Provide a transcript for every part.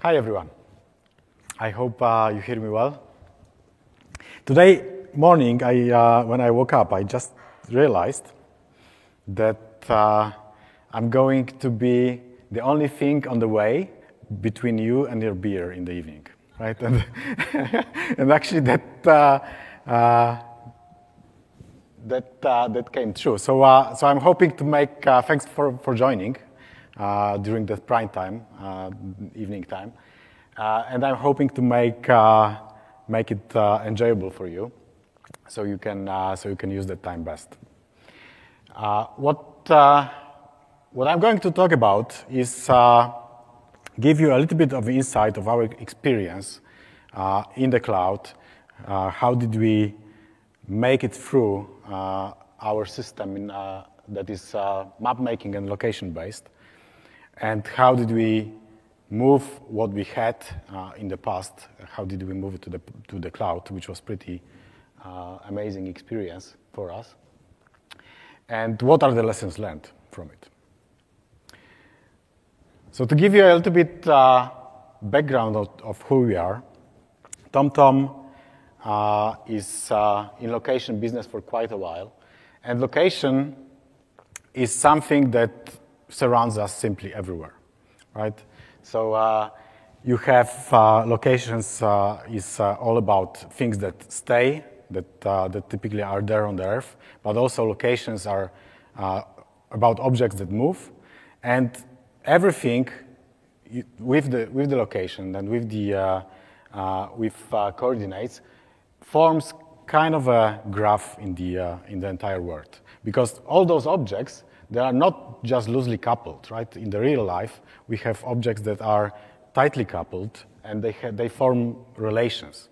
Hi, everyone. I hope uh, you hear me well. Today morning, I, uh, when I woke up, I just realized that uh, I'm going to be the only thing on the way between you and your beer in the evening, right? And, and actually, that uh, uh, that uh, that came true. So, so I'm hoping to make. thanks for for joining during the prime time, evening time, and I'm hoping to make make it enjoyable for you, so you can so you can use that time best. what what I'm going to talk about is uh, give you a little bit of insight of our experience uh, in the cloud. Uh, how did we make it through uh, our system in, uh, that is uh, map making and location based? And how did we move what we had in the past? How did we move it to the, to the cloud, which was pretty amazing experience for us? And what are the lessons learned from it? So to give you a little bit uh, background of, of, who we are, TomTom uh, is uh, in location business for quite a while, and location is something that surrounds us simply everywhere, right? So uh, you have uh, locations uh, is all about things that stay, that that typically are there on the earth, but also locations are about objects that move, and everything with the, with the location and with the uh, uh, with uh, coordinates forms kind of a graph in the, uh, in the entire world. Because all those objects, they are not just loosely coupled, right? In the real life, we have objects that are tightly coupled and they, they form relations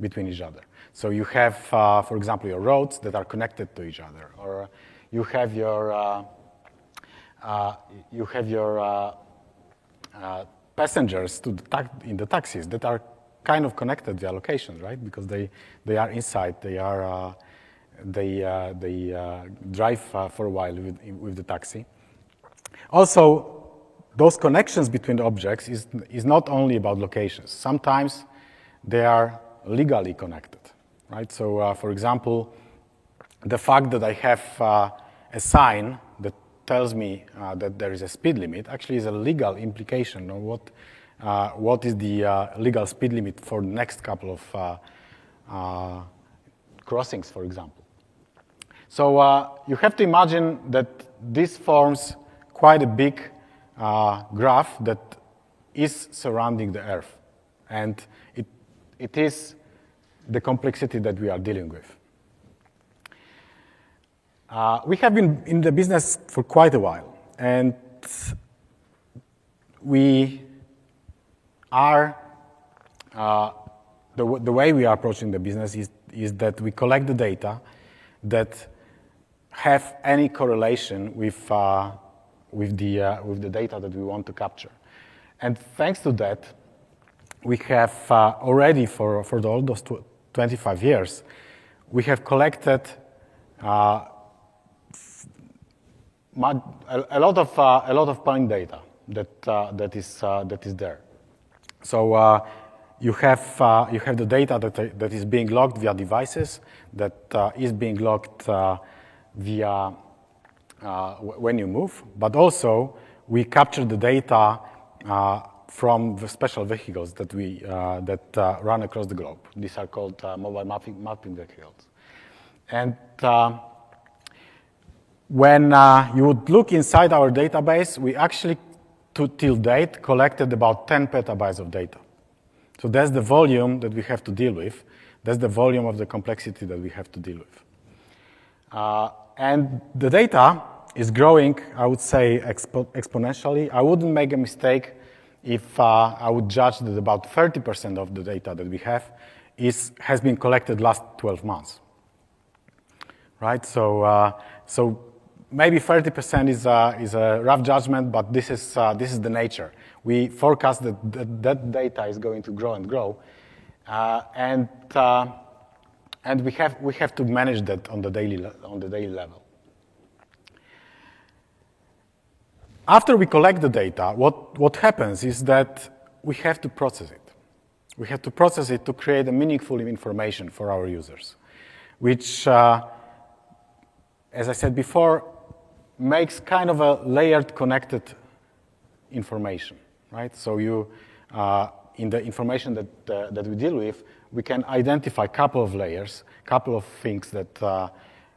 between each other. So you have, uh, for example, your roads that are connected to each other, or you have your, uh, you have your uh, passengers to the in the taxis that are kind of connected via location, right? Because they, they are inside, they are uh, they uh, they uh, drive uh, for a while with, with the taxi. Also, those connections between the objects is is not only about locations. Sometimes they are legally connected, right? So, uh, for example, the fact that I have a sign that tells me uh, that there is a speed limit actually is a legal implication of what, uh, what is the uh, legal speed limit for the next couple of uh, uh, crossings, for example. So uh, you have to imagine that this forms quite a big graph that is surrounding the Earth. And it, it is the complexity that we are dealing with. Uh, we have been in the business for quite a while, and we are uh, the, the way we are approaching the business is, is that we collect the data that have any correlation with, uh, with, the, uh, with the data that we want to capture. And thanks to that, we have uh, already, for, for all those 25 years, we have collected uh, a lot of uh, a lot of point data that uh, that is that is there. So you have you have the data that that is being logged via devices that is being logged via uh, when you move, but also we capture the data uh, from the special vehicles that we uh, that run across the globe. These are called mobile mapping, mapping vehicles, and when uh, you would look inside our database, we actually, to, till date, collected about 10 petabytes of data. So that's the volume that we have to deal with. That's the volume of the complexity that we have to deal with. Uh, and the data is growing, I would say, expo exponentially. I wouldn't make a mistake if uh, I would judge that about 30% of the data that we have is, has been collected last 12 months. Right? So, uh, so maybe 30% is a, is a rough judgment, but this is, uh, this is the nature. We forecast that, that that data is going to grow and grow. Uh, and uh, and we, have, we have to manage that on the daily, on the daily level. After we collect the data, what, what happens is that we have to process it. We have to process it to create a meaningful information for our users, which, uh, as I said before, makes kind of a layered connected information, right? So you, uh, in the information that, uh, that we deal with, we can identify a couple of layers, a couple of things that, uh,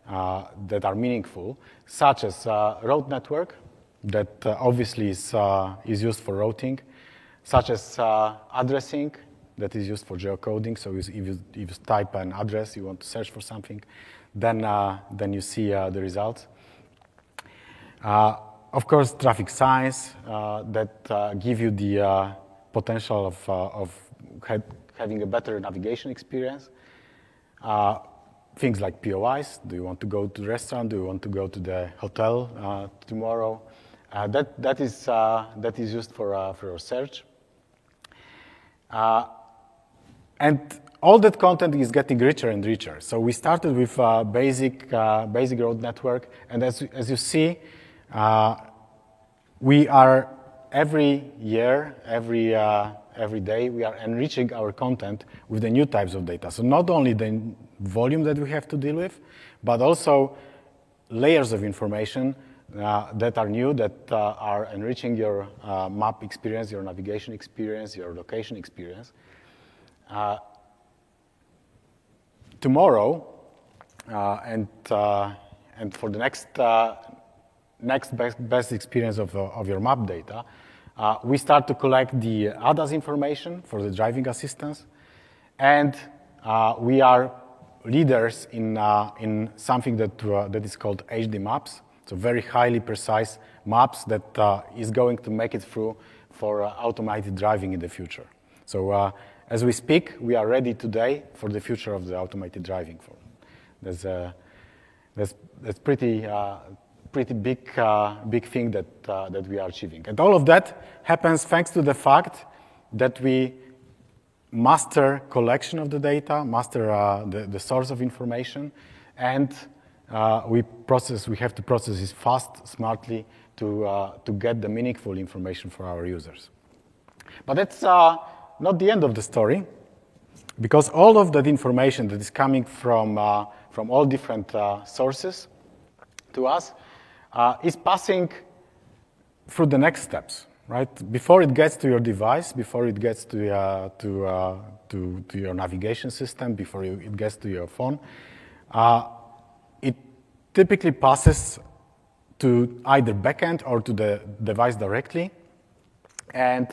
uh that are meaningful, such as uh, road network, that uh, obviously is, uh, is used for routing, such as uh, addressing, that is used for geocoding. So if you, if you type an address, you want to search for something, then, uh, then you see the results. of course, traffic signs that give you the potential of, of having a better navigation experience. Uh, things like POIs. Do you want to go to the restaurant? Do you want to go to the hotel uh, tomorrow? Uh, that, that, is, uh, that is used for, uh, for search. Uh, and all that content is getting richer and richer. So we started with a basic, basic road network, and as, as you see, we are every year, every every day, we are enriching our content with the new types of data. So not only the volume that we have to deal with, but also layers of information uh, that are new, that uh, are enriching your uh, map experience, your navigation experience, your location experience. Uh, tomorrow, uh, and, uh, and for the next, next best, best experience of, of your map data, uh, we start to collect the ADAS information for the driving assistance, and uh, we are leaders in, uh, in something that, uh, that is called HD maps. So very highly precise maps that uh, is going to make it through for uh, automated driving in the future. So as we speak, we are ready today for the future of the automated driving. That's, that's, that's pretty pretty big, uh, big thing that, uh, that we are achieving. And all of that happens thanks to the fact that we master collection of the data, master uh, the, the source of information, and uh, we process, we have to process this fast, smartly to, uh, to get the meaningful information for our users. But that's uh, not the end of the story, because all of that information that is coming from, from all different sources to us is passing through the next steps, right? Before it gets to your device, before it gets to, uh, to, uh, to, to, your navigation system, before it gets to your phone, uh, it typically passes to either backend or to the device directly. And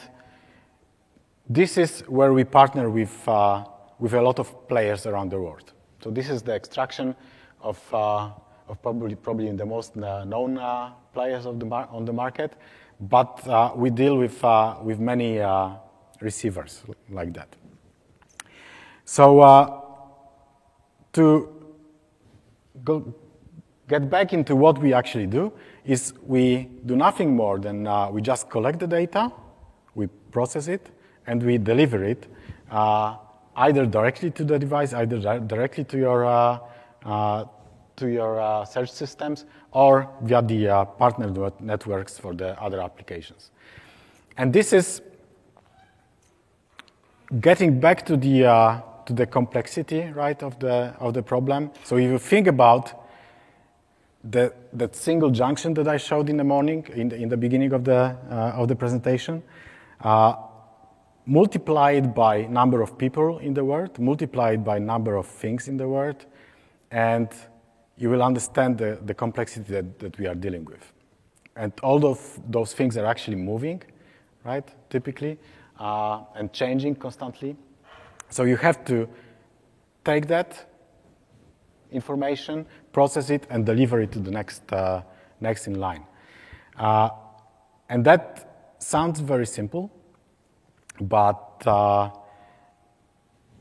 this is where we partner with, uh, with a lot of players around the world. So this is the extraction of uh, of probably, probably the most uh, known uh, players of the on the market, but uh, we deal with, with many receivers like that. So to go, get back into what we actually do is we do nothing more than uh, we just collect the data, we process it, and we deliver it uh, either directly to the device, either di directly to your uh, to your uh, search systems or via the uh, partner networks for the other applications. And this is getting back to the, uh, to the complexity, right, of the, of the problem. So if you think about the, that single junction that I showed in the morning, in the, in the beginning of the, uh, of the presentation, uh, multiplied by number of people in the world, multiplied by number of things in the world, and you will understand the, the complexity that, that we are dealing with. And all of those things are actually moving, right, typically, uh, and changing constantly. So you have to take that information, process it, and deliver it to the next, uh, next in line. Uh, and that sounds very simple, but uh,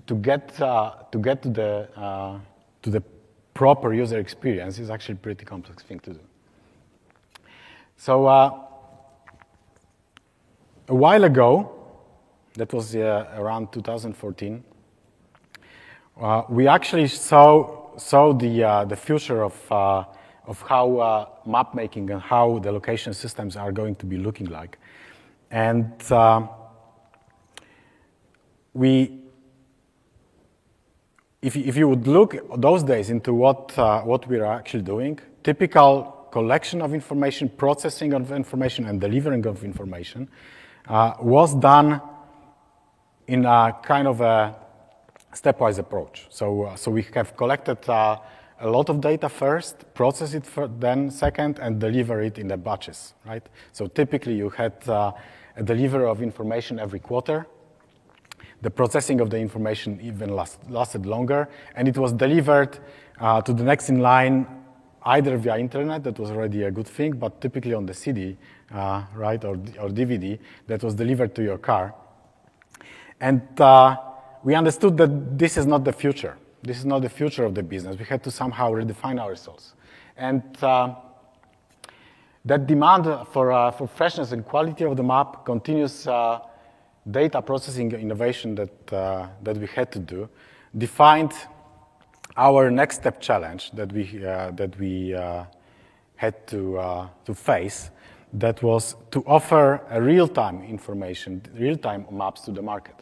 to get, uh, to, get to, the, uh, to the proper user experience is actually a pretty complex thing to do. So uh, a while ago, that was uh, around 2014, uh, we actually saw, saw the, uh, the future of, uh, of how uh, map making and how the location systems are going to be looking like. And we, if, if you would look those days into what, uh, what we are actually doing, typical collection of information, processing of information, and delivering of information uh, was done in a kind of a stepwise approach. So, uh, so we have collected uh, a lot of data first, process it for, then second, and deliver it in the batches, right? So typically you had uh, a delivery of information every quarter. The processing of the information even last, lasted longer, and it was delivered uh, to the next in line either via internet, that was already a good thing, but typically on the CD, uh, right, or, or DVD, that was delivered to your car. And uh, we understood that this is not the future. This is not the future of the business. We had to somehow redefine ourselves. And uh, that demand for, uh, for freshness and quality of the map, continues uh, data processing innovation that, uh, that we had to do, defined our next step challenge that we, uh, that we uh, had to, to face that was to offer real-time information, real-time maps to the market.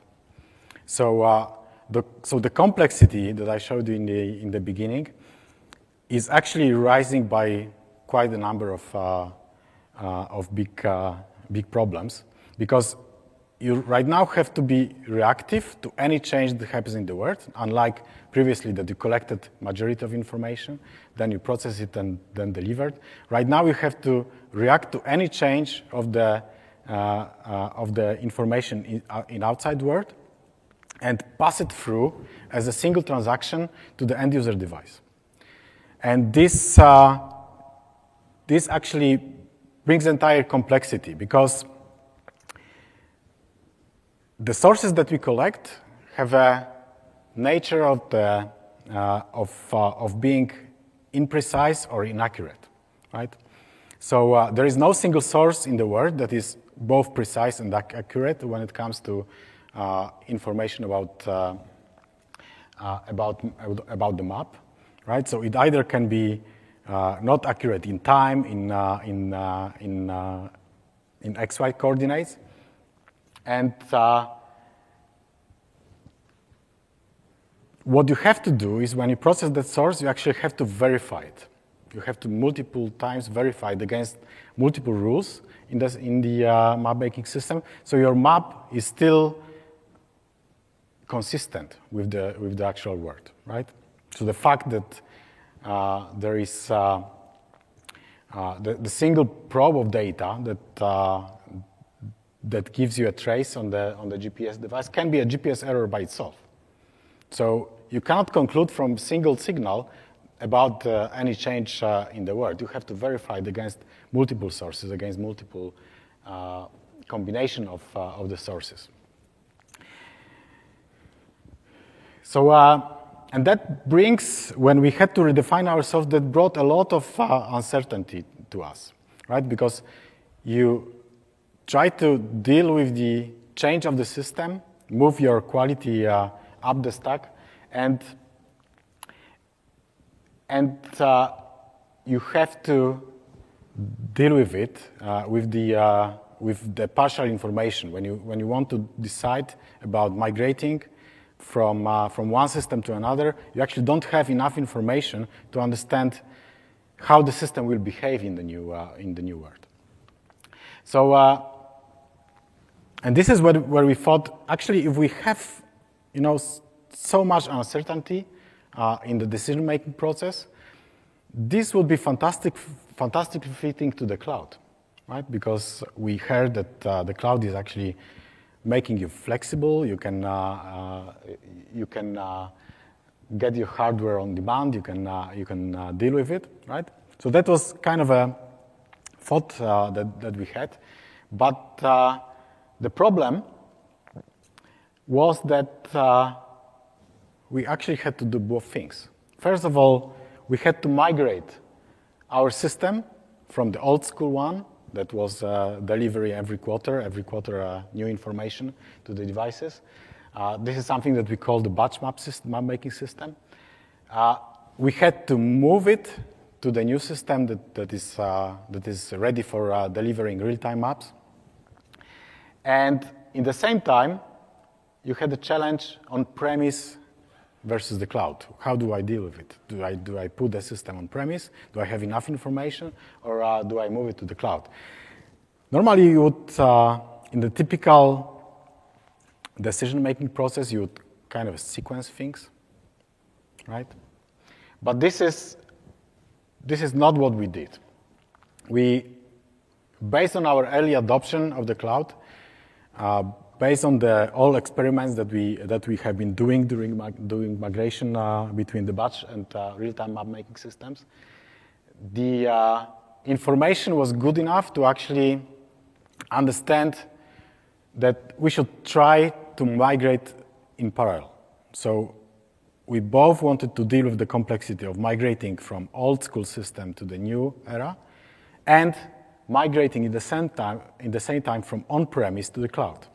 So the, so the complexity that I showed you in the, in the beginning is actually rising by quite a number of, uh, uh, of big, uh, big problems because you right now have to be reactive to any change that happens in the world, unlike previously that you collected majority of information, then you process it and then delivered. Right now you have to react to any change of the, uh, uh, of the information in, uh, in outside world and pass it through as a single transaction to the end user device. And this, uh, this actually brings entire complexity because the sources that we collect have a nature of, the, uh, of, uh, of being imprecise or inaccurate, right? So uh, there is no single source in the world that is both precise and accurate when it comes to uh, information about, uh, uh, about, about the map, right? So it either can be not accurate in time, in, in, in, in XY coordinates, and what you have to do is when you process that source, you actually have to verify it. You have to multiple times verify it against multiple rules in, this, in the uh, map making system. So your map is still consistent with the, with the actual world, right? So the fact that uh, there is uh, uh, the, the, single probe of data that, uh, that gives you a trace on the, on the GPS device can be a GPS error by itself. So you cannot conclude from single signal about uh, any change uh, in the world. You have to verify it against multiple sources, against multiple combination of, of the sources. So, uh, and that brings, when we had to redefine ourselves, that brought a lot of uh, uncertainty to us, right? Because you try to deal with the change of the system, move your quality uh, up the stack, and and uh, you have to deal with it uh, with the uh, with the partial information when you when you want to decide about migrating from, uh, from one system to another, you actually don't have enough information to understand how the system will behave in the new, uh, in the new world. So, and this is where, where we thought, actually, if we have, you know, so much uncertainty uh, in the decision-making process, this would be fantastic, fantastically fitting to the cloud, right? Because we heard that uh, the cloud is actually making you flexible. You can, uh, uh, you can uh, get your hardware on demand. You can, you can deal with it, right? So that was kind of a thought that, that we had. But the problem was that we actually had to do both things. First of all, we had to migrate our system from the old school one that was uh, delivery every quarter, every quarter uh, new information to the devices. Uh, this is something that we call the batch map, system, map making system. Uh, we had to move it to the new system that, that, is, uh, that is ready for uh, delivering real-time maps. And in the same time, you had a challenge on premise versus the cloud. How do I deal with it? Do I, do I put the system on premise? Do I have enough information? Or uh, do I move it to the cloud? Normally, you would, uh, in the typical decision making process, you would kind of sequence things, right? But this is, this is not what we did. We, based on our early adoption of the cloud, based on the all experiments that we that we have been doing during doing migration uh, between the batch and uh, real-time map making systems, the uh, information was good enough to actually understand that we should try to migrate in parallel. So we both wanted to deal with the complexity of migrating from old school system to the new era and migrating in the same time, the same time from on-premise to the cloud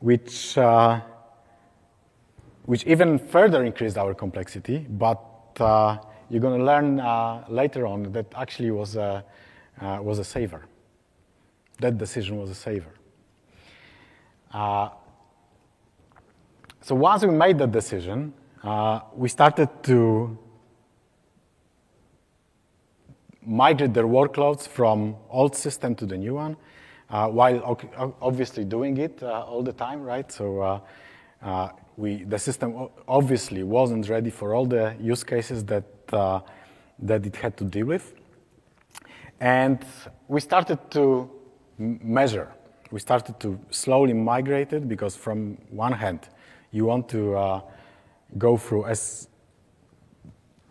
which, uh, which even further increased our complexity, but uh, you're going to learn uh, later on that actually was a, uh, was a saver. That decision was a saver. Uh, so once we made that decision, uh, we started to migrate their workloads from old system to the new one uh, while obviously doing it uh, all the time, right? So uh, we, the system obviously wasn't ready for all the use cases that, that it had to deal with. And we started to measure. We started to slowly migrate it because, from one hand, you want to uh, go through as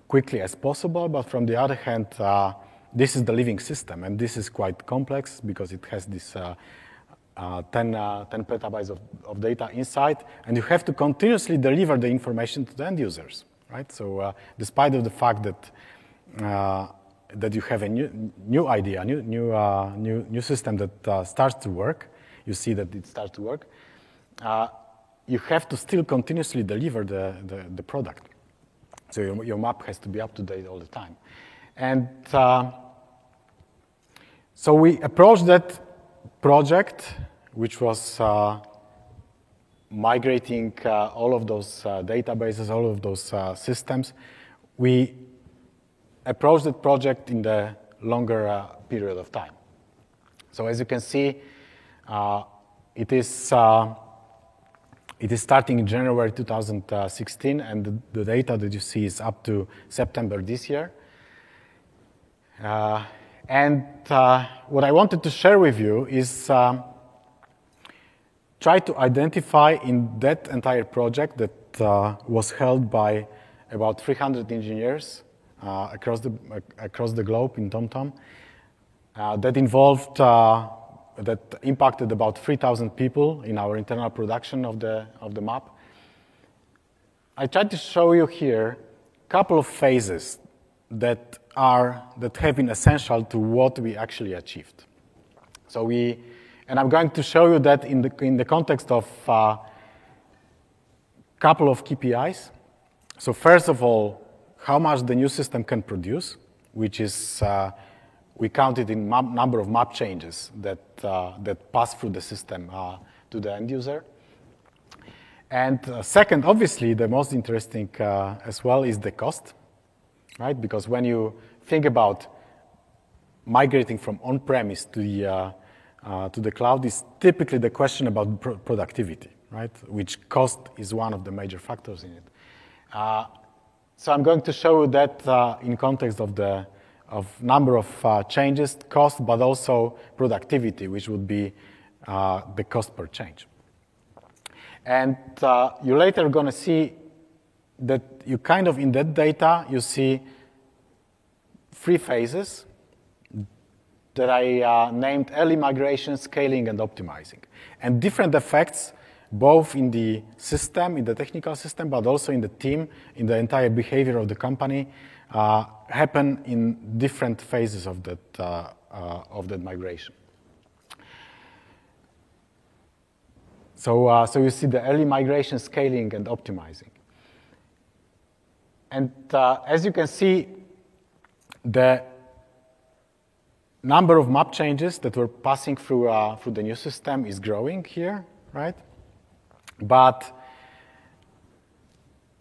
quickly as possible, but from the other hand, uh, this is the living system, and this is quite complex because it has this uh, uh, 10, uh, 10, petabytes of, of, data inside, and you have to continuously deliver the information to the end users, right? So, uh, despite of the fact that uh, that you have a new, new idea, new, new, new, new system that starts to work, you see that it starts to work. you have to still continuously deliver the, the, the product. So your, your, map has to be up to date all the time. And uh, so we approached that project, which was uh, migrating uh, all of those uh, databases, all of those uh, systems. We approached that project in the longer uh, period of time. So as you can see, it is it is starting in January 2016, and the, the, data that you see is up to September this year. Uh, and uh, what I wanted to share with you is um, try to identify in that entire project that uh, was held by about 300 engineers uh, across, the, across the globe in TomTom uh, that involved, uh, that impacted about 3,000 people in our internal production of the, of the map. I tried to show you here a couple of phases that are that have been essential to what we actually achieved. So we, and I'm going to show you that in the in the context of a uh, couple of KPIs. So first of all, how much the new system can produce, which is uh, we counted in map, number of map changes that uh, that pass through the system uh, to the end user. And uh, second, obviously, the most interesting uh, as well is the cost right? Because when you think about migrating from on-premise to the, uh, uh, to the cloud is typically the question about pr- productivity, right? Which cost is one of the major factors in it. Uh, so I'm going to show you that uh, in context of the of number of uh, changes, cost, but also productivity, which would be uh, the cost per change. And you're later going to see that you kind of in that data you see three phases that I uh, named early migration, scaling, and optimizing, and different effects both in the system, in the technical system, but also in the team, in the entire behavior of the company, uh, happen in different phases of that uh, uh of that migration. So, uh, so you see the early migration, scaling, and optimizing. And uh, as you can see, the number of map changes that were passing through, uh, through the new system is growing here, right? But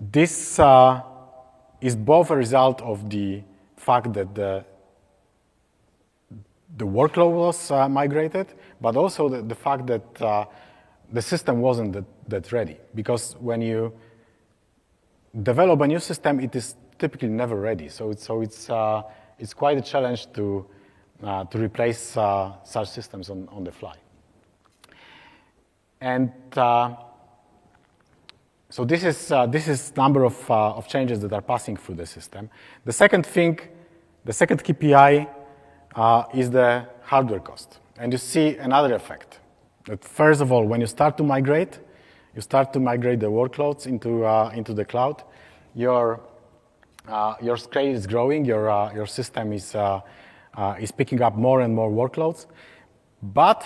this uh, is both a result of the fact that the, the workload was uh, migrated, but also the, the fact that uh, the system wasn't that, that ready. Because when you develop a new system, it is typically never ready. So it's, so it's, uh, it's quite a challenge to, uh, to replace uh, such systems on, on the fly. And uh, so this is, uh, this is number of, uh, of changes that are passing through the system. The second thing, the second KPI is the hardware cost. And you see another effect. That first of all, when you start to migrate, you start to migrate the workloads into, into the cloud, your uh, your scale is growing, your, uh, your system is, uh, is picking up more and more workloads. But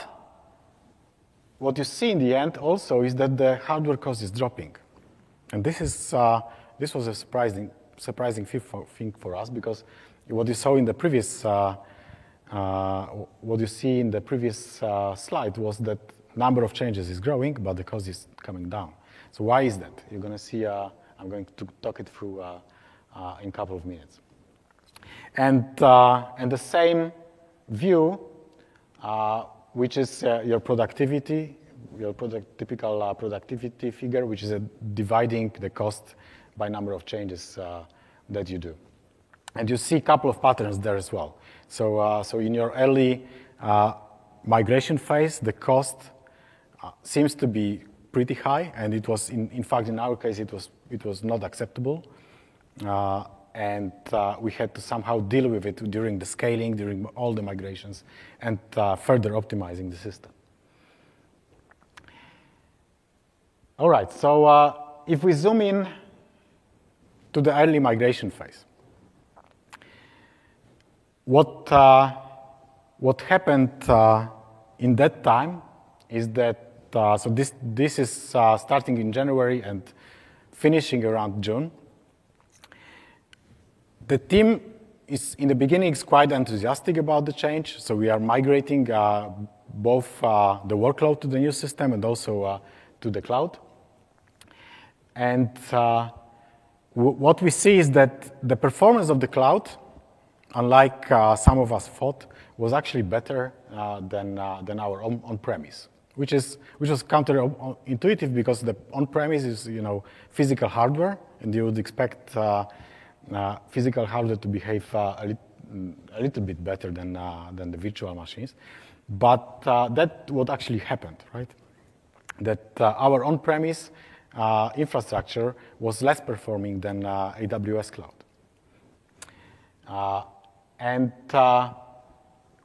what you see in the end also is that the hardware cost is dropping. And this, is, this was a surprising, surprising thing for us because what you saw in the previous, uh, uh, what you see in the previous uh, slide was that number of changes is growing, but the cost is coming down. So why is that? You're going to see, I'm going to talk it through uh, in a couple of minutes. And, uh, and the same view, uh, which is your productivity, your product, typical productivity figure, which is dividing the cost by number of changes that you do. And you see a couple of patterns there as well. So, uh, so in your early uh, migration phase, the cost uh, seems to be pretty high, and it was, in, in fact, in our case, it was, it was not acceptable. Uh, and uh, we had to somehow deal with it during the scaling, during all the migrations, and uh, further optimizing the system. All right, so uh, if we zoom in to the early migration phase, what, what happened in that time is that, so this, this is starting in January and finishing around June. The team is, in the beginning, is quite enthusiastic about the change. So we are migrating uh, both uh, the workload to the new system and also uh, to the cloud. And uh, what we see is that the performance of the cloud, unlike uh, some of us thought, was actually better uh, than, than our on- on-premise which is which was counterintuitive because the on-premise is you know physical hardware, and you would expect uh, uh, physical hardware to behave uh, a, li- a, little bit better than, uh, than the virtual machines. But that what actually happened, right? That our on-premise infrastructure was less performing than AWS cloud. and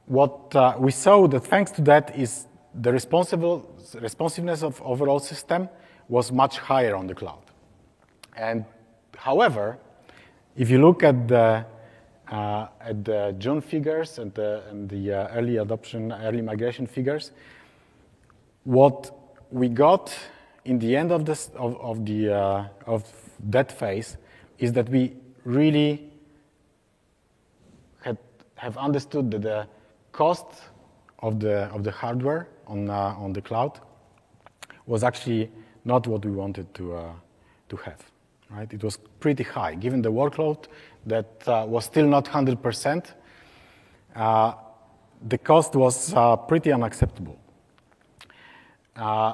what uh, we saw that thanks to that is the responsiveness of overall system was much higher on the cloud. And however, if you look at the, uh, at the June figures and the, and the uh, early adoption, early migration figures, what we got in the end of, this, of, of, the, uh, of that phase is that we really had, have understood that the cost of the, of the hardware on, uh, on the cloud was actually not what we wanted to, uh, to have right? It was pretty high. Given the workload that uh, was still not 100%, uh, the cost was uh, pretty unacceptable. Uh,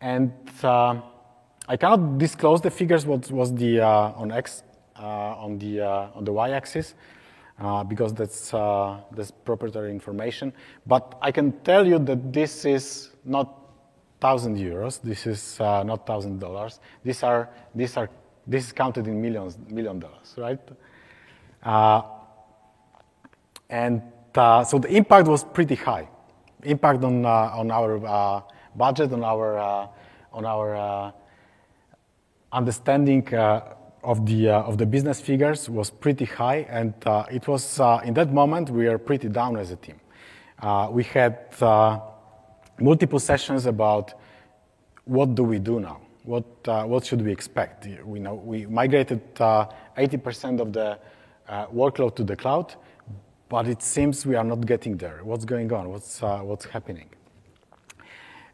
and uh, I cannot disclose the figures what was the uh, on x on the on the y-axis because that's that's proprietary information. But I can tell you that this is not thousand euros. This is not thousand dollars. These are these are this is counted in millions, million dollars, right? Uh, and uh, so the impact was pretty high. Impact on, uh, on our uh, budget, on our, uh, on our uh, understanding of, the, of the business figures was pretty high. And it was, in that moment, we were pretty down as a team. we had multiple sessions about what do we do now? what, uh, what should we expect? We, know, we migrated uh, 80% of the uh, workload to the cloud, but it seems we are not getting there. What's going on? What's, uh, what's happening?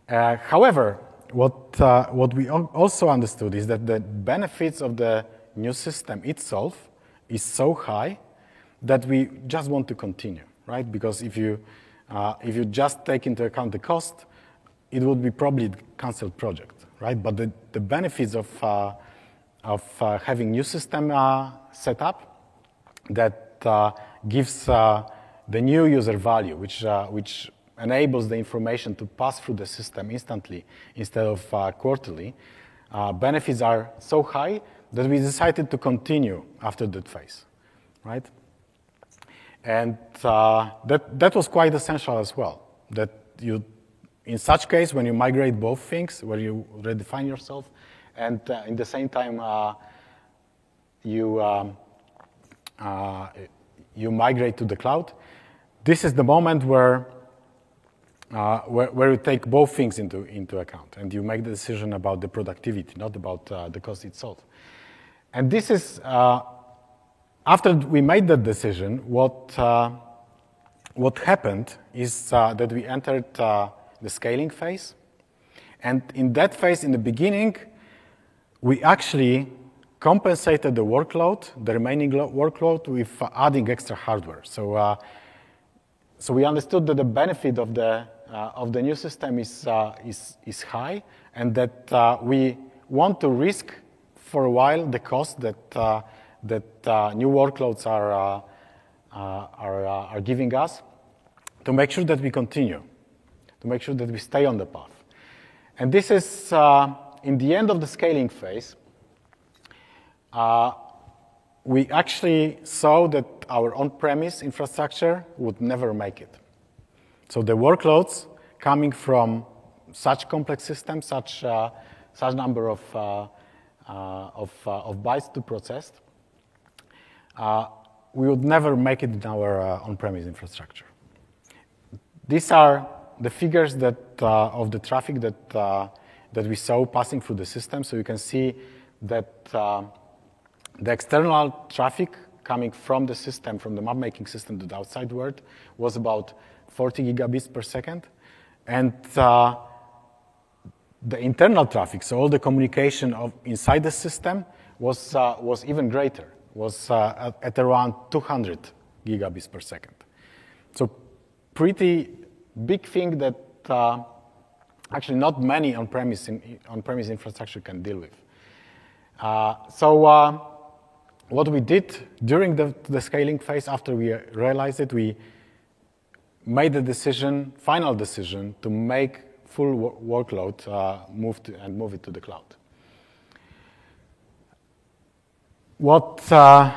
Uh, however, what, uh, what we also understood is that the benefits of the new system itself is so high that we just want to continue, right? Because if you, uh, if you just take into account the cost, it would be probably a canceled project, right? But the, the benefits of, uh, of uh, having new system uh, set up that uh, gives uh, the new user value, which, which enables the information to pass through the system instantly instead of quarterly, benefits are so high that we decided to continue after that phase, right? And uh, that, that was quite essential as well, that you, in such case, when you migrate both things, where you redefine yourself, and uh, in the same time, uh, you, um, uh, you migrate to the cloud, this is the moment where uh, where, where, you take both things into, into account and you make the decision about the productivity, not about uh, the cost itself. And this is, uh, after we made that decision, what, uh, what happened is uh, that we entered uh, the scaling phase. And in that phase, in the beginning, we actually compensated the workload, the remaining workload, with adding extra hardware. So, so we understood that the benefit of the uh, of the new system is, uh, is, is high, and that uh, we want to risk for a while the cost that, that new workloads are, are, are giving us to make sure that we continue, to make sure that we stay on the path. And this is uh, in the end of the scaling phase. Uh, we actually saw that our on premise infrastructure would never make it. So the workloads coming from such complex systems, such, uh, such number of, uh, uh of, uh, of, bytes to process, uh, we would never make it in our on-premise infrastructure. These are the figures that, of the traffic that, that we saw passing through the system. So you can see that the external traffic coming from the system, from the map-making system to the outside world, was about 40 gigabits per second. And uh, the internal traffic, so all the communication of inside the system, was, uh, was even greater, was uh, at, at, around 200 gigabits per second. So pretty big thing that uh, actually not many on-premise, in, on-premise infrastructure can deal with. Uh, so uh, what we did during the, the scaling phase after we realized it, we made the decision, final decision, to make full workload uh, move and move it to the cloud. What uh,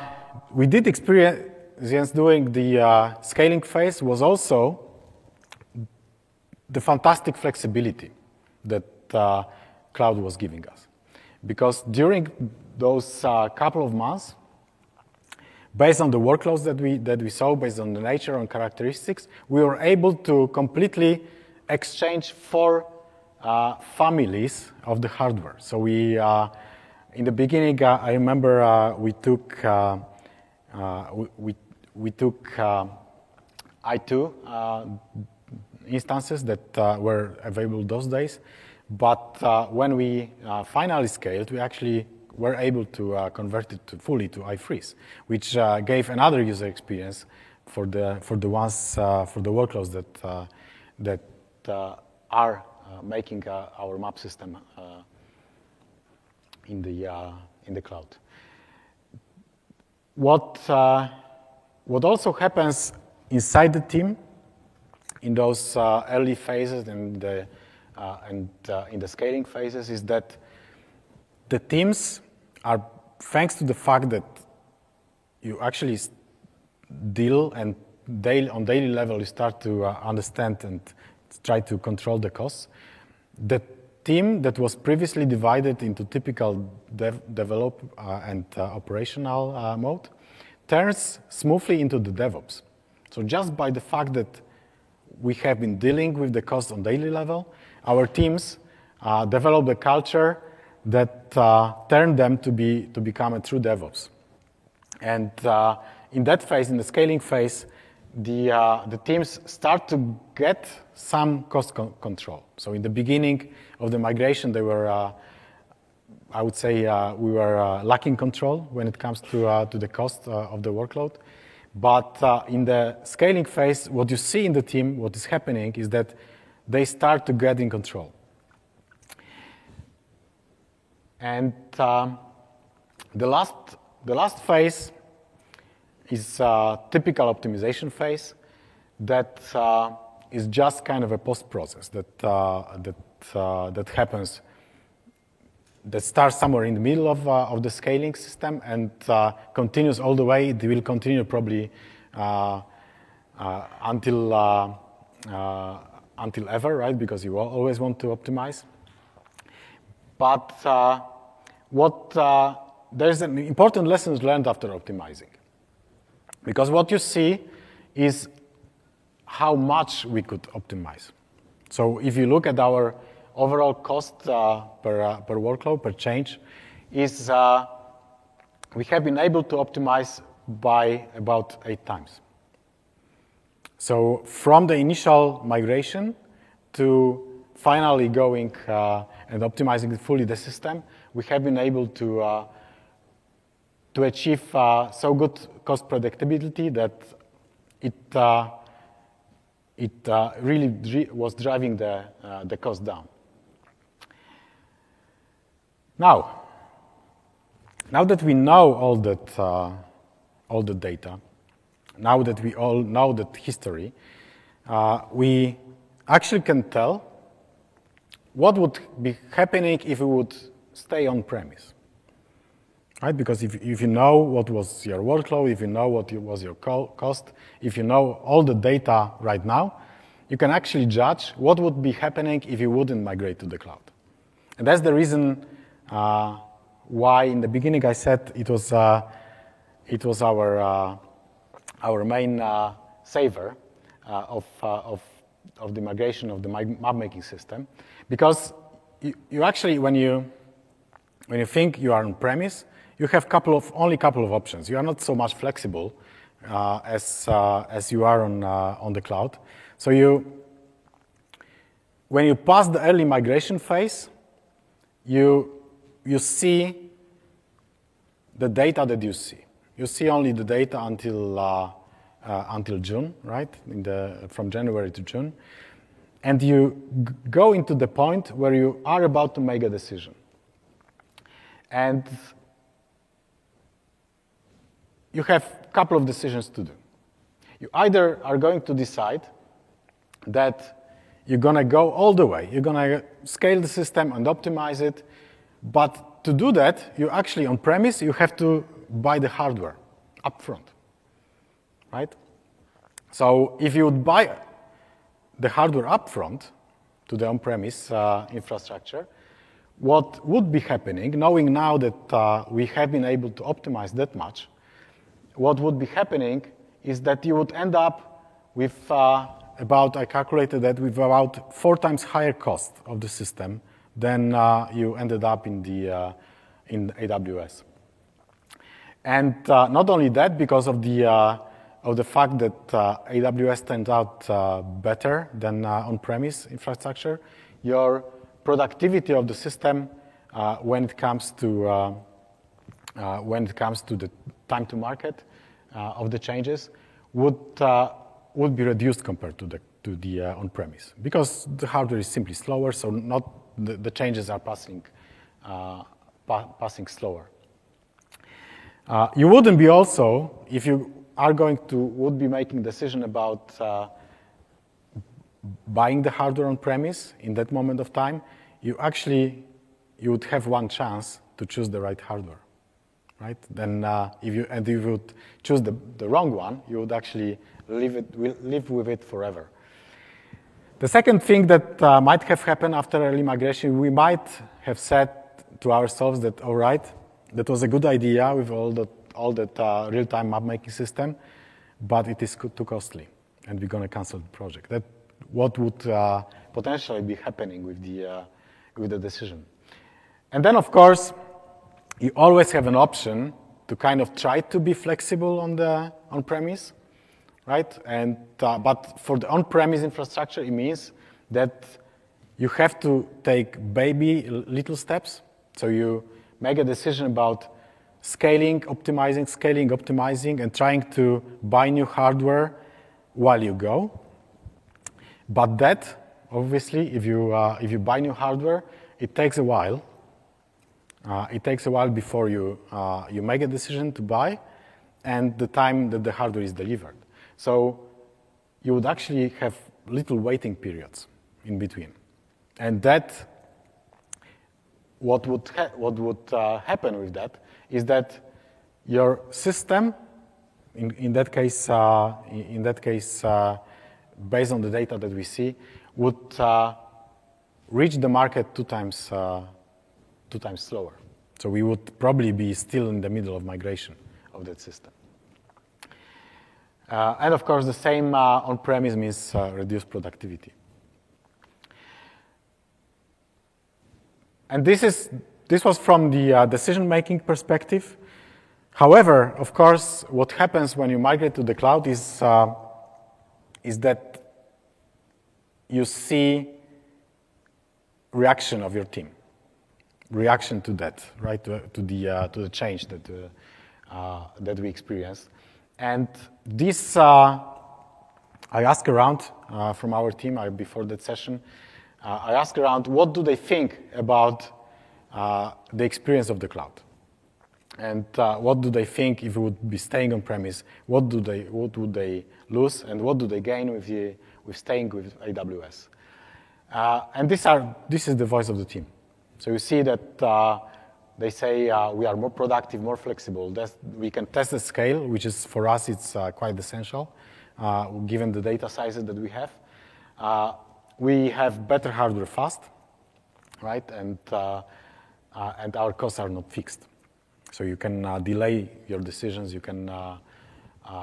we did experience during the uh, scaling phase was also the fantastic flexibility that cloud was giving us. Because during those couple of months, based on the workloads that we, that we saw, based on the nature and characteristics, we were able to completely exchange for uh, families of the hardware. So we, uh, in the beginning, uh, I remember uh, we took, uh, uh, we, we took I2 instances that were available those days. But when we finally scaled, we actually were able to convert it to fully to i3s, which gave another user experience for the for the ones for the workloads that uh, uh, are uh, making uh, our map system uh, in the uh, in the cloud. What what also happens inside the team in those early phases and the and in the scaling phases is that the teams are thanks to the fact that you actually deal and daily, on daily level you start to uh, understand and try to control the costs. The team that was previously divided into typical dev, develop uh, and uh, operational uh, mode turns smoothly into the DevOps. So just by the fact that we have been dealing with the costs on daily level, our teams uh, develop the culture that uh, turned them to, be, to become a true DevOps. And uh, in that phase, in the scaling phase, the, uh, the teams start to get some cost co- control. So in the beginning of the migration, they were, uh, I would say, uh, we were uh, lacking control when it comes to, uh, to the cost uh, of the workload. But in the scaling phase, what you see in the team, what is happening is that they start to get in control. And um, the, last, the last phase is a typical optimization phase that uh, is just kind of a post process that, uh, that, uh, that happens, that starts somewhere in the middle of, uh, of the scaling system and uh, continues all the way. It will continue probably uh, until, until ever, right? Because you always want to optimize. But what, there's an important lessons learned after optimizing. Because what you see is how much we could optimize. So if you look at our overall cost uh, per, uh, per workload, per change, is uh, we have been able to optimize by about eight times. So from the initial migration to finally going uh, and optimizing fully the system, we have been able to uh, to achieve uh, so good cost predictability that it, uh, it uh, really dri was driving the, the cost down. Now, now that we know all that, uh, all the data, now that we all know that history, uh, we actually can tell what would be happening if we would stay on premise right? Because if, if you know what was your workload, if you know what was your cost, if you know all the data right now, you can actually judge what would be happening if you wouldn't migrate to the cloud. And that's the reason uh, why in the beginning I said it was, uh, it was our, uh, our main uh, saver uh, of, uh, of, of the migration of the map making system. Because you, you actually, when you, when you think you are on premise, you have couple of, only a couple of options. You are not so much flexible uh, as, uh, as you are on, uh, on the cloud. So you, when you pass the early migration phase, you, you see the data that you see. You see only the data until, uh, uh, until June, right? In the, from January to June. And you g- go into the point where you are about to make a decision. And you have a couple of decisions to do. You either are going to decide that you're going to go all the way, you're going to scale the system and optimize it, but to do that, you actually on premise, you have to buy the hardware upfront, right? So if you would buy the hardware upfront to the on-premise uh, infrastructure, what would be happening, knowing now that uh, we have been able to optimize that much, what would be happening is that you would end up with uh, about, I calculated that, with about four times higher cost of the system than uh, you ended up in, the, uh, in AWS. And uh, not only that, because of the, uh, of the fact that AWS turns out better than on-premise infrastructure, your productivity of the system when it comes to uh, when it comes to the time to market uh, of the changes would, uh, would be reduced compared to the, to the on-premise because the hardware is simply slower, so not the, the changes are passing, pa passing slower. Uh, you wouldn't be also, if you are going to, would be making decision about uh, buying the hardware on premise in that moment of time, you actually, you would have one chance to choose the right hardware right? Then uh, if you and if you would choose the, the wrong one, you would actually live, it, live with it forever. The second thing that uh, might have happened after early migration, we might have said to ourselves that, all right, that was a good idea with all that, all that uh, real-time map-making system, but it is too costly, and we're going to cancel the project. That what would uh, potentially be happening with the, uh, with the decision. And then, of course, you always have an option to kind of try to be flexible on the on premise right? And, uh, but for the on-premise infrastructure, it means that you have to take baby little steps. So you make a decision about scaling, optimizing, scaling, optimizing, and trying to buy new hardware while you go. But that, obviously, if you, uh, if you buy new hardware, it takes a while. Uh, it takes a while before you, uh, you make a decision to buy and the time that the hardware is delivered. So you would actually have little waiting periods in between. And that, what would, ha- what would uh, happen with that is that your system, in, in that case, uh, in that case uh, based on the data that we see, would uh, reach the market two times, two times slower. So we would probably be still in the middle of migration of that system. Uh, and of course, the same uh, on-premise means uh, reduced productivity. And this, is, this was from the uh, decision-making perspective. However, of course, what happens when you migrate to the cloud is, uh, is that you see reaction of your team, reaction to that, right, to, to the, uh, to the change that, that we experience. And this, uh, I asked around uh, from our team uh, before that session, uh, I asked around what do they think about uh, the experience of the cloud? And uh, what do they think if it would be staying on premise? What, do they, what would they lose? And what do they gain with, the, with staying with AWS? and these are, this is the voice of the team. So you see that they say uh, we are more productive, more flexible. That's, we can test the scale, which is for us it's uh, quite essential, uh, given the data sizes that we have. Uh, we have better hardware fast, right? And uh, uh, and our costs are not fixed, so you can delay your decisions. You can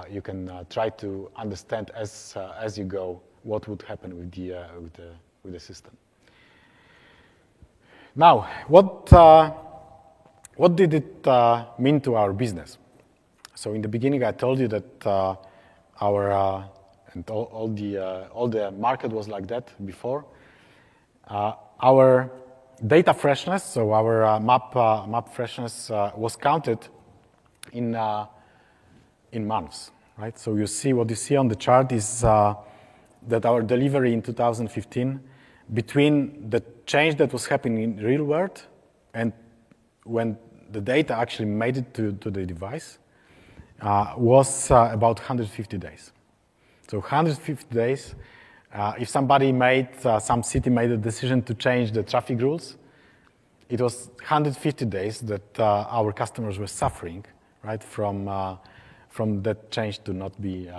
you can try to understand as as you go what would happen with the with the with the system. Now, what what did it uh, mean to our business? So in the beginning, I told you that uh, our uh, and all, all the uh, all the market was like that before. Uh, our data freshness, so our uh, map map freshness, was counted in in months, right? So you see what you see on the chart is that our delivery in 2015 between the change that was happening in real world and when the data actually made it to, to the device uh, was uh, about 150 days. So 150 days, uh, if somebody made, uh, some city made a decision to change the traffic rules, it was 150 days that uh, our customers were suffering, right, from, uh, from that change to not be,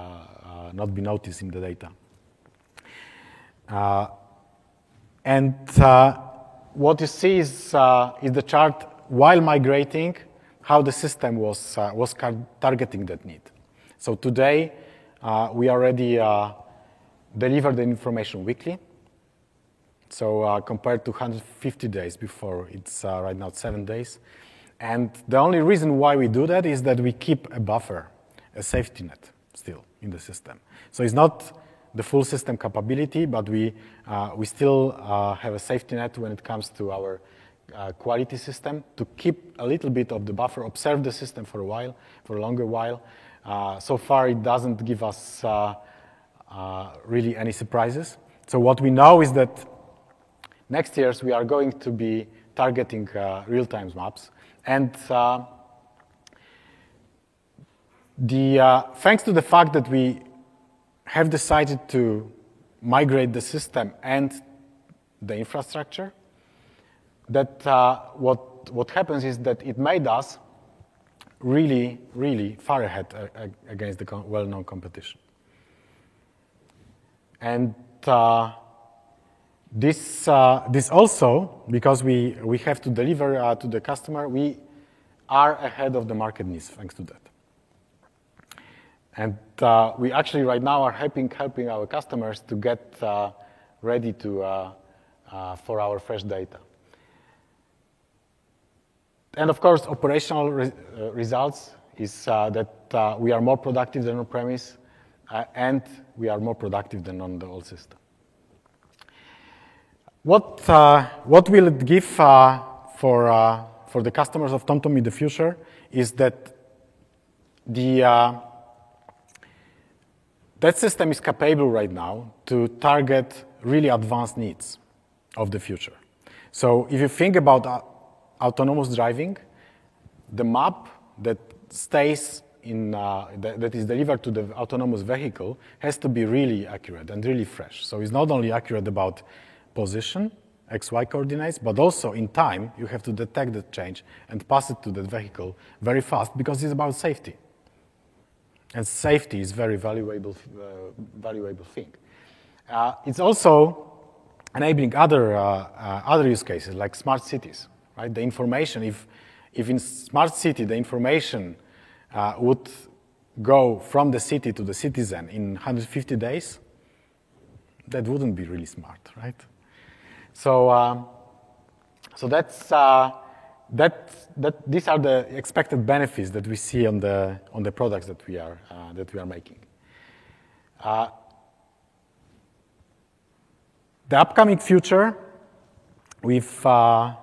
not be noticed in the data. And what you see is, is the chart while migrating, how the system was, uh, was targeting that need. So today, uh, we already uh, deliver the information weekly. So uh, compared to 150 days before, it's uh, right now seven days. And the only reason why we do that is that we keep a buffer, a safety net still in the system. So it's not the full system capability, but we, uh, we still have a safety net when it comes to our uh, quality system to keep a little bit of the buffer, observe the system for a while, for a longer while. Uh, so far, it doesn't give us uh, uh really any surprises. So what we know is that next years we are going to be targeting uh, real-time maps, and uh, the, thanks to the fact that we have decided to migrate the system and the infrastructure, that uh, what, what happens is that it made us really, really far ahead uh, against the well known competition. And uh, this, uh, this also, because we, we have to deliver uh, to the customer, we are ahead of the market needs thanks to that. And uh, we actually right now are helping, helping our customers to get ready to, for our fresh data. And of course, operational re uh, results is uh, that uh, we are more productive than on premise. uh, and we are more productive than on the old system. What, uh, what will it give uh, for, uh, for the customers of TomTom in the future is that the, uh, that system is capable right now to target really advanced needs of the future. So if you think about uh, autonomous driving, the map that stays in, uh, that, that is delivered to the autonomous vehicle has to be really accurate and really fresh. So it's not only accurate about position, XY coordinates, but also in time, you have to detect the change and pass it to the vehicle very fast because it's about safety. And safety is very valuable, uh, valuable thing. Uh, it's also enabling other, uh, other use cases like smart cities, right? The information, if, if in smart city the information uh, would go from the city to the citizen in 150 days, that wouldn't be really smart, right? So, um, so that's, uh, that, that, these are the expected benefits that we see on the, on the products that we are, uh, that we are making. Uh, the upcoming future with, uh,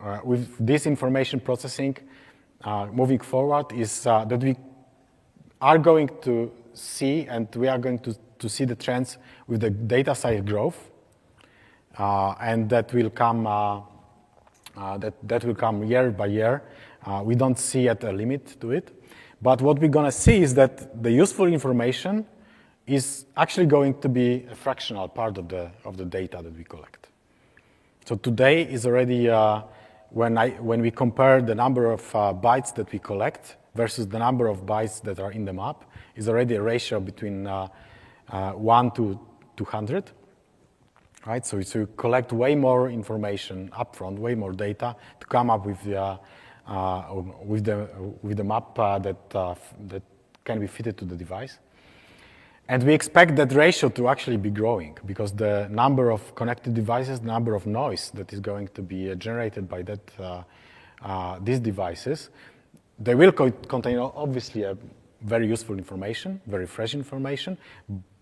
uh, with this information processing uh, moving forward is that we are going to see and we are going to, to see the trends with the data size growth uh, and that will come uh, uh, that, that will come year by year. we don't see yet a limit to it. But what we're going to see is that the useful information is actually going to be a fractional part of the, of the data that we collect. So today is already, uh, when, I, when we compare the number of uh, bytes that we collect versus the number of bytes that are in the map, is already a ratio between uh, 1 to 200 right? So, so you collect way more information upfront, way more data to come up with the, uh, uh, with the, with the map uh, that, uh, that can be fitted to the device. And we expect that ratio to actually be growing because the number of connected devices, the number of noise that is going to be uh, generated by that, uh, these devices, they will co contain obviously a very useful information, very fresh information,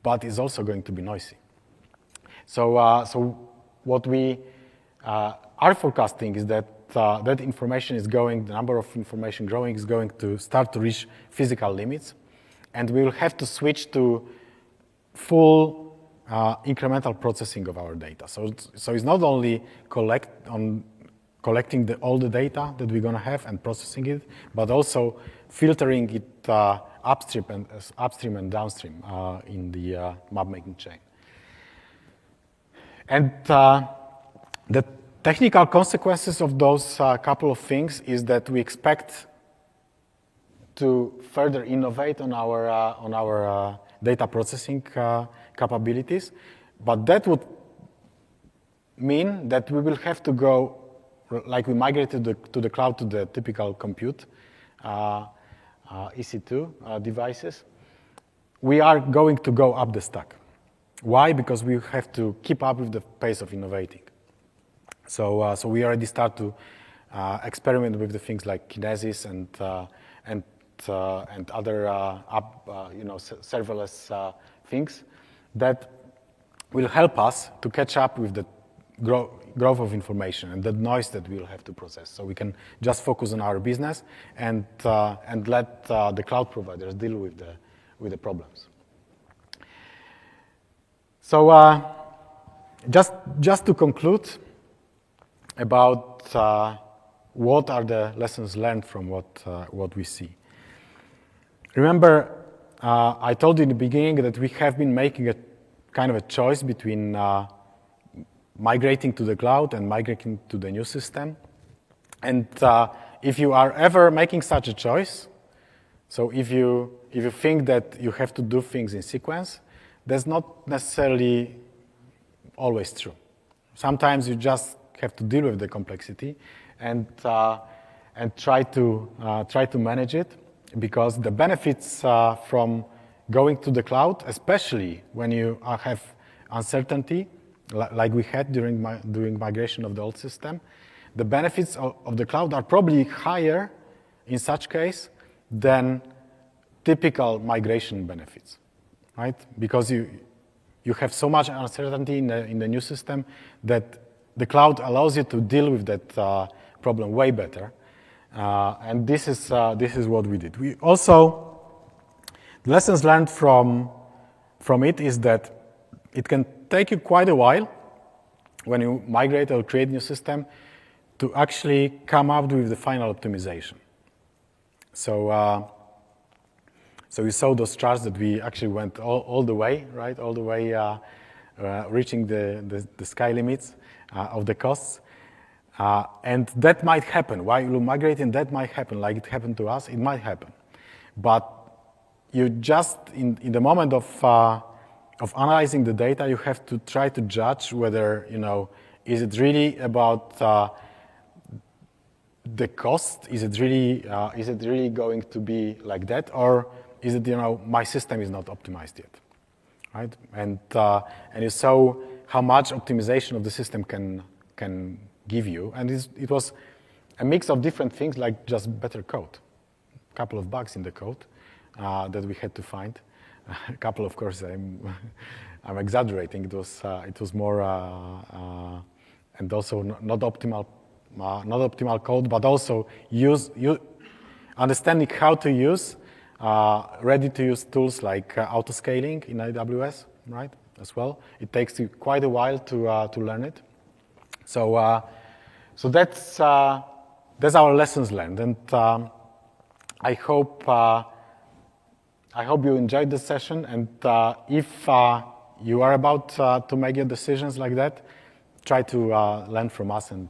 but is also going to be noisy. So, uh, so what we uh, are forecasting is that uh, that information is going, the number of information growing is going to start to reach physical limits, and we will have to switch to full uh, incremental processing of our data. So, it's, so it's not only collect on collecting the, all the data that we're going to have and processing it, but also filtering it uh, upstream and uh, upstream and downstream in the map making chain. And uh, the technical consequences of those uh, couple of things is that we expect to further innovate on our, uh, on our uh, data processing uh, capabilities, but that would mean that we will have to go, like we migrated to the, to the cloud to the typical compute uh, EC2 devices, we are going to go up the stack. Why? Because we have to keep up with the pace of innovating. So, uh, so we already start to uh, experiment with the things like Kinesis and uh, and uh, and other uh, up, uh, you know serverless things that will help us to catch up with the grow, growth of information and the noise that we'll have to process. So we can just focus on our business and and let the cloud providers deal with the with the problems. So uh, just, just to conclude about uh, what are the lessons learned from what, uh, what we see. Remember, uh, I told you in the beginning that we have been making a kind of a choice between uh, migrating to the cloud and migrating to the new system. And uh, if you are ever making such a choice, so if you, if you think that you have to do things in sequence, that's not necessarily always true. Sometimes you just have to deal with the complexity and, uh, and try, to, uh, try to manage it because the benefits uh, from going to the cloud, especially when you have uncertainty, like we had during, my, during migration of the old system, the benefits of, of the cloud are probably higher in such case than typical migration benefits. Right? Because you, you have so much uncertainty in the, in the new system that the cloud allows you to deal with that uh, problem way better. Uh, and this is, uh, this is what we did. We also, the lessons learned from, from it is that it can take you quite a while when you migrate or create a new system to actually come up with the final optimization. So, uh, so you saw those charts that we actually went all, all the way, right? All the way uh, uh, reaching the, the, the, sky limits uh, of the costs. Uh, and that might happen. While you're migrating, that might happen. Like it happened to us, it might happen. But you just, in, in the moment of, uh, of analyzing the data, you have to try to judge whether, you know, is it really about uh, the cost? Is it really, is it really going to be like that? Or is it, you know, my system is not optimized yet, right? And, uh, and you saw how much optimization of the system can, can give you. And it was a mix of different things like just better code, a couple of bugs in the code uh, that we had to find. a couple, of course, I'm, I'm exaggerating. It was, uh, it was more, uh, uh and also not optimal, uh, not optimal code, but also use, use understanding how to use ready-to-use tools like autoscaling in AWS, right? As well, it takes you quite a while to to learn it. So so that's, uh, that's our lessons learned. And um, I, hope, uh, I hope you enjoyed this session. And uh, if uh, you are about uh, to make your decisions like that, try to uh, learn from us and,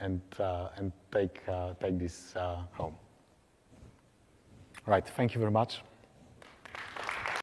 and, and take, take this home. Right, thank you very much.